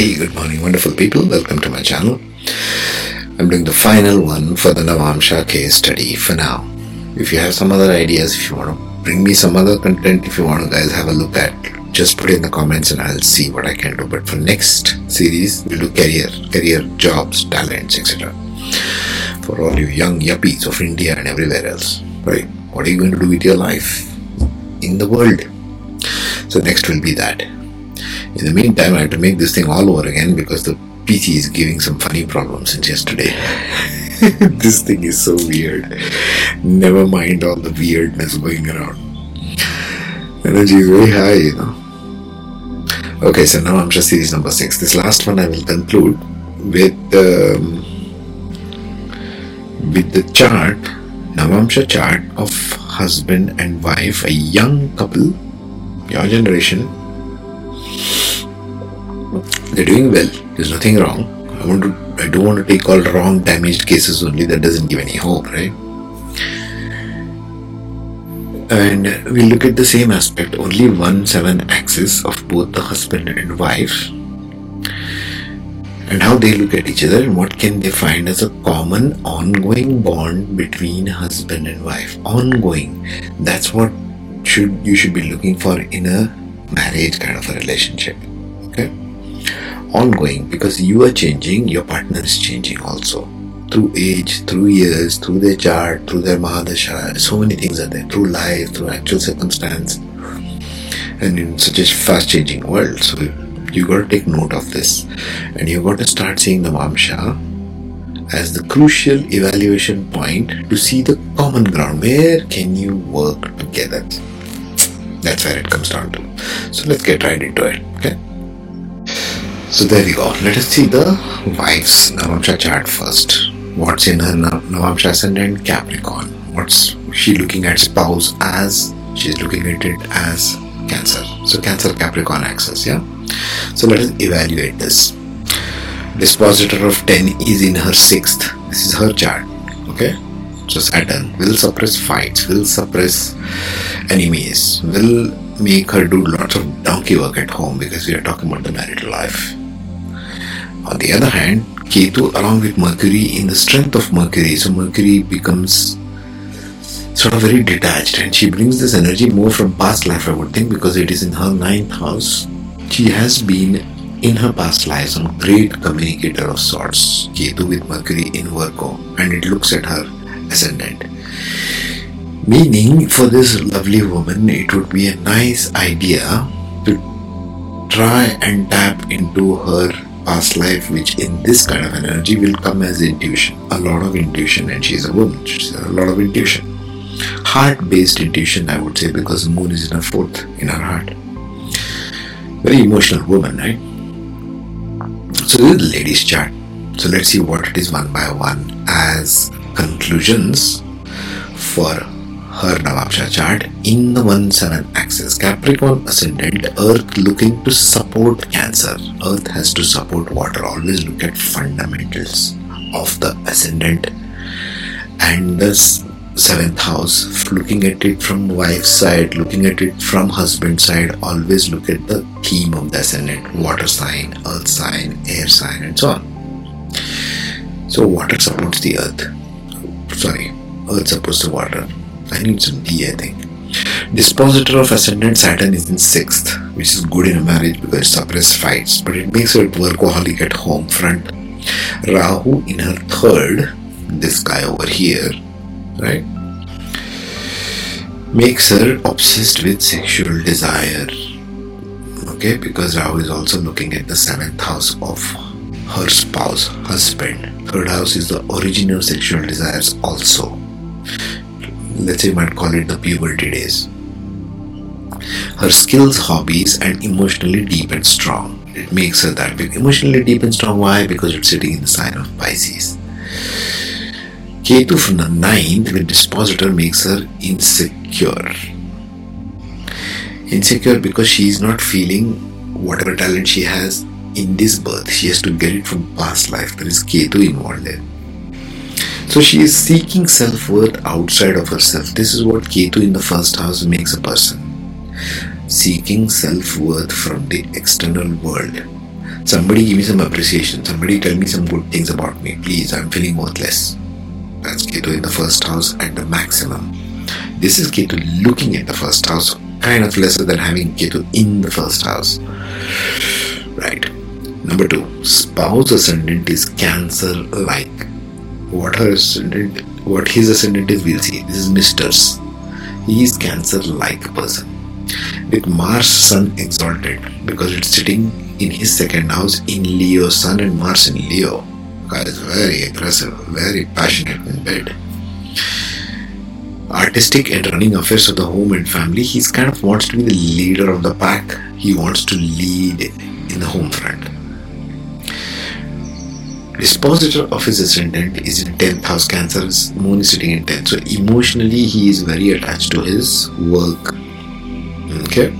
Hey, good morning, wonderful people. Welcome to my channel. I'm doing the final one for the Navamsha case study for now. If you have some other ideas, if you want to bring me some other content, if you want to guys have a look at, just put it in the comments and I'll see what I can do. But for next series, we'll do career, career, jobs, talents, etc. For all you young yuppies of India and everywhere else, right? What are you going to do with your life in the world? So next will be that. In the meantime, I have to make this thing all over again because the PC is giving some funny problems since yesterday. this thing is so weird. Never mind all the weirdness going around. Energy is very high, you know. Okay, so now I'm just series number six. This last one I will conclude with um, with the chart, Navamsha chart of husband and wife, a young couple, your generation, they're doing well. There's nothing wrong. I want to. I don't want to take all wrong, damaged cases only. That doesn't give any hope, right? And we look at the same aspect. Only one seven axis of both the husband and wife, and how they look at each other, and what can they find as a common, ongoing bond between husband and wife. Ongoing. That's what should you should be looking for in a marriage kind of a relationship. Ongoing because you are changing, your partner is changing also. Through age, through years, through their chart, through their Mahadasha, so many things are there. Through life, through actual circumstance, and in such a fast changing world. So you got to take note of this, and you got to start seeing the Navamsha as the crucial evaluation point to see the common ground. Where can you work together? That's where it comes down to. So let's get right into it. Okay. So there we go. Let us see the wife's Navamsha chart first. What's in her Navamsha ascendant? Capricorn. What's she looking at spouse as? She's looking at it as Cancer. So Cancer Capricorn axis, yeah? So let us evaluate this. Dispositor of 10 is in her sixth. This is her chart. Okay? So Saturn will suppress fights, will suppress enemies, will make her do lots of donkey work at home because we are talking about the marital life. On the other hand, Ketu along with Mercury in the strength of Mercury, so Mercury becomes sort of very detached and she brings this energy more from past life, I would think, because it is in her ninth house. She has been in her past life some great communicator of sorts, Ketu with Mercury in Virgo, and it looks at her ascendant. Meaning, for this lovely woman, it would be a nice idea to try and tap into her past life, which in this kind of energy will come as intuition. A lot of intuition, and she's a woman, she's a lot of intuition. Heart based intuition, I would say, because the moon is in her fourth, in her heart. Very emotional woman, right? So, this is the lady's chart. So, let's see what it is one by one as conclusions for her Navamsha chart in the 1 7 axis. Capricorn ascendant, Earth looking to support Cancer. Earth has to support water. Always look at fundamentals of the ascendant and the seventh house. Looking at it from wife's side, looking at it from husband's side. Always look at the theme of the ascendant water sign, earth sign, air sign, and so on. So, water supports the earth. Sorry, earth supports the water I need some D, I think. Dispositor of ascendant Saturn is in sixth, which is good in a marriage because it suppresses fights, but it makes her workaholic at home front. Rahu in her third, this guy over here, right, makes her obsessed with sexual desire. Okay, because Rahu is also looking at the seventh house of her spouse, husband. Third house is the origin of sexual desires also let's say you might call it the puberty days. Her skills, hobbies, and emotionally deep and strong. It makes her that big. Emotionally deep and strong, why? Because it's sitting in the sign of Pisces. Ketu from the ninth with dispositor makes her insecure. Insecure because she is not feeling whatever talent she has in this birth. She has to get it from past life. There is Ketu involved there. So she is seeking self worth outside of herself. This is what Ketu in the first house makes a person. Seeking self worth from the external world. Somebody give me some appreciation. Somebody tell me some good things about me. Please, I'm feeling worthless. That's Ketu in the first house at the maximum. This is Ketu looking at the first house, kind of lesser than having Ketu in the first house. Right. Number two, spouse ascendant is Cancer like. What her ascendant, what his ascendant is, we'll see. This is Mister's. He is Cancer like person. With Mars Sun exalted because it's sitting in his second house in Leo Sun and Mars in Leo. God is very aggressive, very passionate in bed. Artistic and running affairs of the home and family, he kind of wants to be the leader of the pack. He wants to lead in the home front. Dispositor of his ascendant is in 10th house Cancer, moon is sitting in 10th. So emotionally, he is very attached to his work. Okay?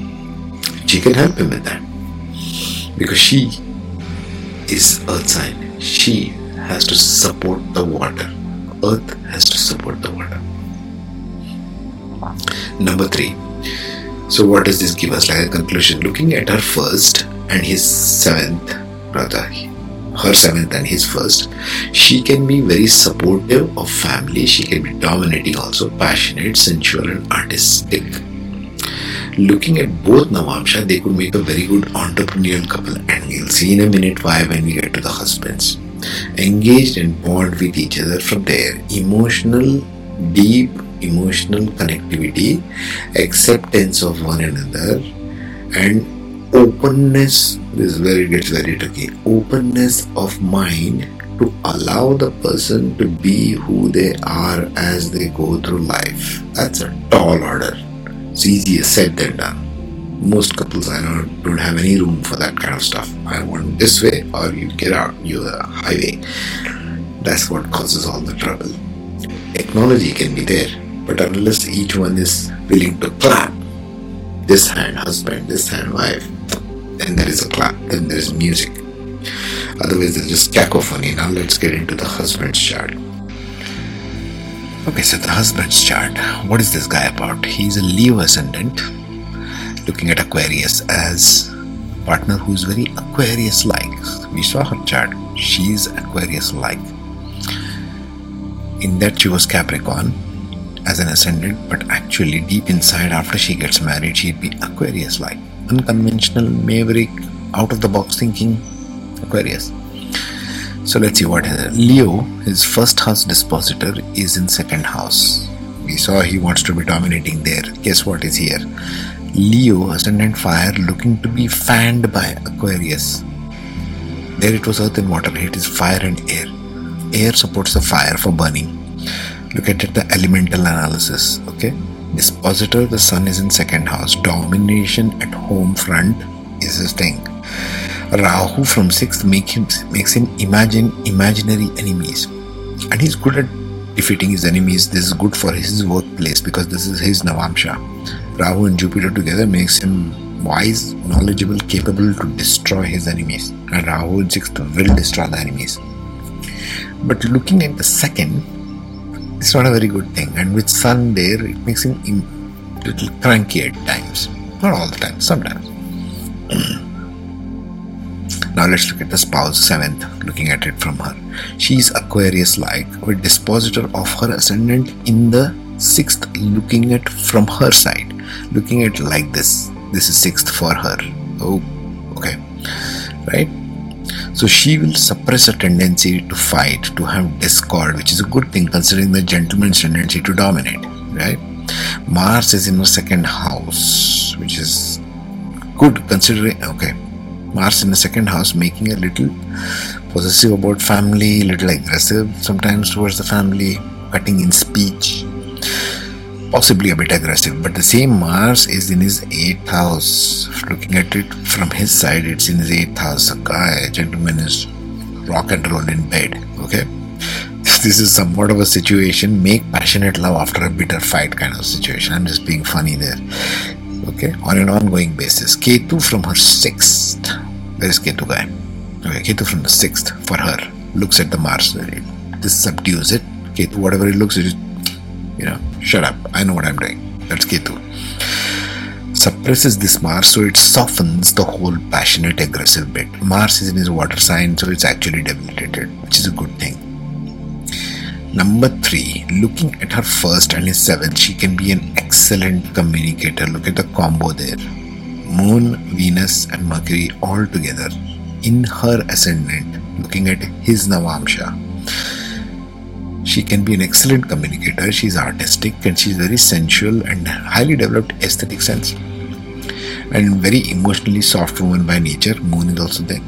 She can help him with that. Because she is earth sign. She has to support the water. Earth has to support the water. Number three. So, what does this give us like a conclusion? Looking at her first and his seventh, rather, her seventh and his first, she can be very supportive of family. She can be dominating, also passionate, sensual, and artistic. Looking at both Navamsha, they could make a very good entrepreneurial couple, and we'll see in a minute why when we get to the husbands engaged and bond with each other from there. Emotional, deep emotional connectivity, acceptance of one another, and openness. This is where it gets very tricky. Openness of mind to allow the person to be who they are as they go through life. That's a tall order. It's easier said than done most couples I know don't have any room for that kind of stuff. I want this way, or you get out, you're the highway. That's what causes all the trouble. Technology can be there, but unless each one is willing to clap, this hand husband, this hand wife, then there is a clap, then there is music. Otherwise, there's just cacophony. Now let's get into the husband's chart. Okay, so the husband's chart. What is this guy about? He's a Leo ascendant looking at Aquarius as partner who's very Aquarius like. We saw her chart. She's Aquarius like. In that she was Capricorn as an ascendant, but actually deep inside after she gets married, she'd be Aquarius like. Unconventional, maverick, out of the box thinking Aquarius. So let's see what uh, Leo, his first house dispositor, is in second house. We saw he wants to be dominating there. Guess what is here? Leo, ascendant fire, looking to be fanned by Aquarius. There it was earth and water, here it is fire and air. Air supports the fire for burning. Look at it, the elemental analysis. Okay, dispositor, the sun is in second house. Domination at home front is his thing. Rahu from sixth make him, makes him imagine imaginary enemies, and he's good at defeating his enemies. This is good for his workplace because this is his Navamsha. Rahu and Jupiter together makes him wise, knowledgeable, capable to destroy his enemies. And Rahu in sixth will destroy the enemies. But looking at the second, it's not a very good thing. And with Sun there, it makes him a little cranky at times. Not all the time, sometimes. now let's look at the spouse, seventh, looking at it from her. She's Aquarius like, with dispositor of her ascendant in the sixth, looking at from her side looking at like this this is sixth for her oh okay right so she will suppress a tendency to fight to have discord which is a good thing considering the gentleman's tendency to dominate right? Mars is in the second house which is good considering okay. Mars in the second house making a little possessive about family little aggressive sometimes towards the family cutting in speech possibly a bit aggressive. But the same Mars is in his eighth house. Looking at it from his side, it's in his eighth house. A guy, a gentleman is rock and roll in bed. Okay. This is somewhat of a situation, make passionate love after a bitter fight kind of situation. I'm just being funny there. Okay, on an ongoing basis. Ketu from her sixth. Where is Ketu guy? Okay, Ketu from the sixth for her. Looks at the Mars. This subdues it. Ketu, whatever it looks, it you know, shut up. I know what I'm doing. That's Ketu. suppresses this Mars, so it softens the whole passionate, aggressive bit. Mars is in his water sign, so it's actually debilitated, which is a good thing. Number three, looking at her first and his seventh, she can be an excellent communicator. Look at the combo there. Moon, Venus, and Mercury all together in her ascendant, looking at his Navamsha. She can be an excellent communicator, she's artistic, and she's very sensual and highly developed aesthetic sense. And very emotionally soft woman by nature. Moon is also there.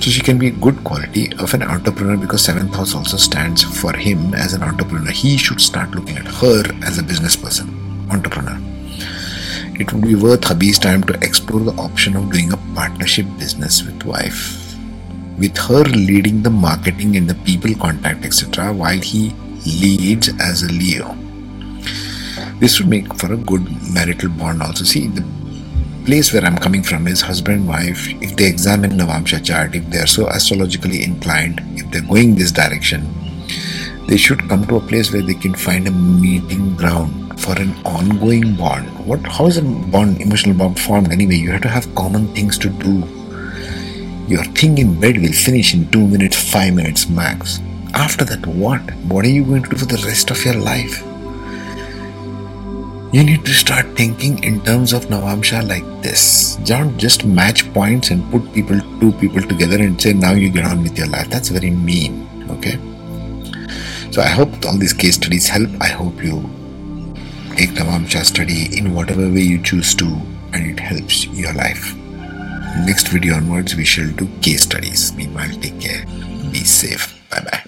So she can be good quality of an entrepreneur because seventh house also stands for him as an entrepreneur. He should start looking at her as a business person, entrepreneur. It would be worth hubby's time to explore the option of doing a partnership business with wife. With her leading the marketing and the people contact, etc., while he leads as a Leo. This would make for a good marital bond also. See, the place where I'm coming from is husband and wife. If they examine Navamsha chart, if they are so astrologically inclined, if they're going this direction, they should come to a place where they can find a meeting ground for an ongoing bond. What? How is a bond, emotional bond formed anyway? You have to have common things to do. Your thing in bed will finish in two minutes, five minutes max. After that, what? What are you going to do for the rest of your life? You need to start thinking in terms of Navamsha like this. Don't just match points and put people, two people together and say, now you get on with your life. That's very mean. Okay? So I hope all these case studies help. I hope you take Navamsha study in whatever way you choose to and it helps your life. Next video onwards, we shall do case studies. Meanwhile, take care. Be safe. Bye bye.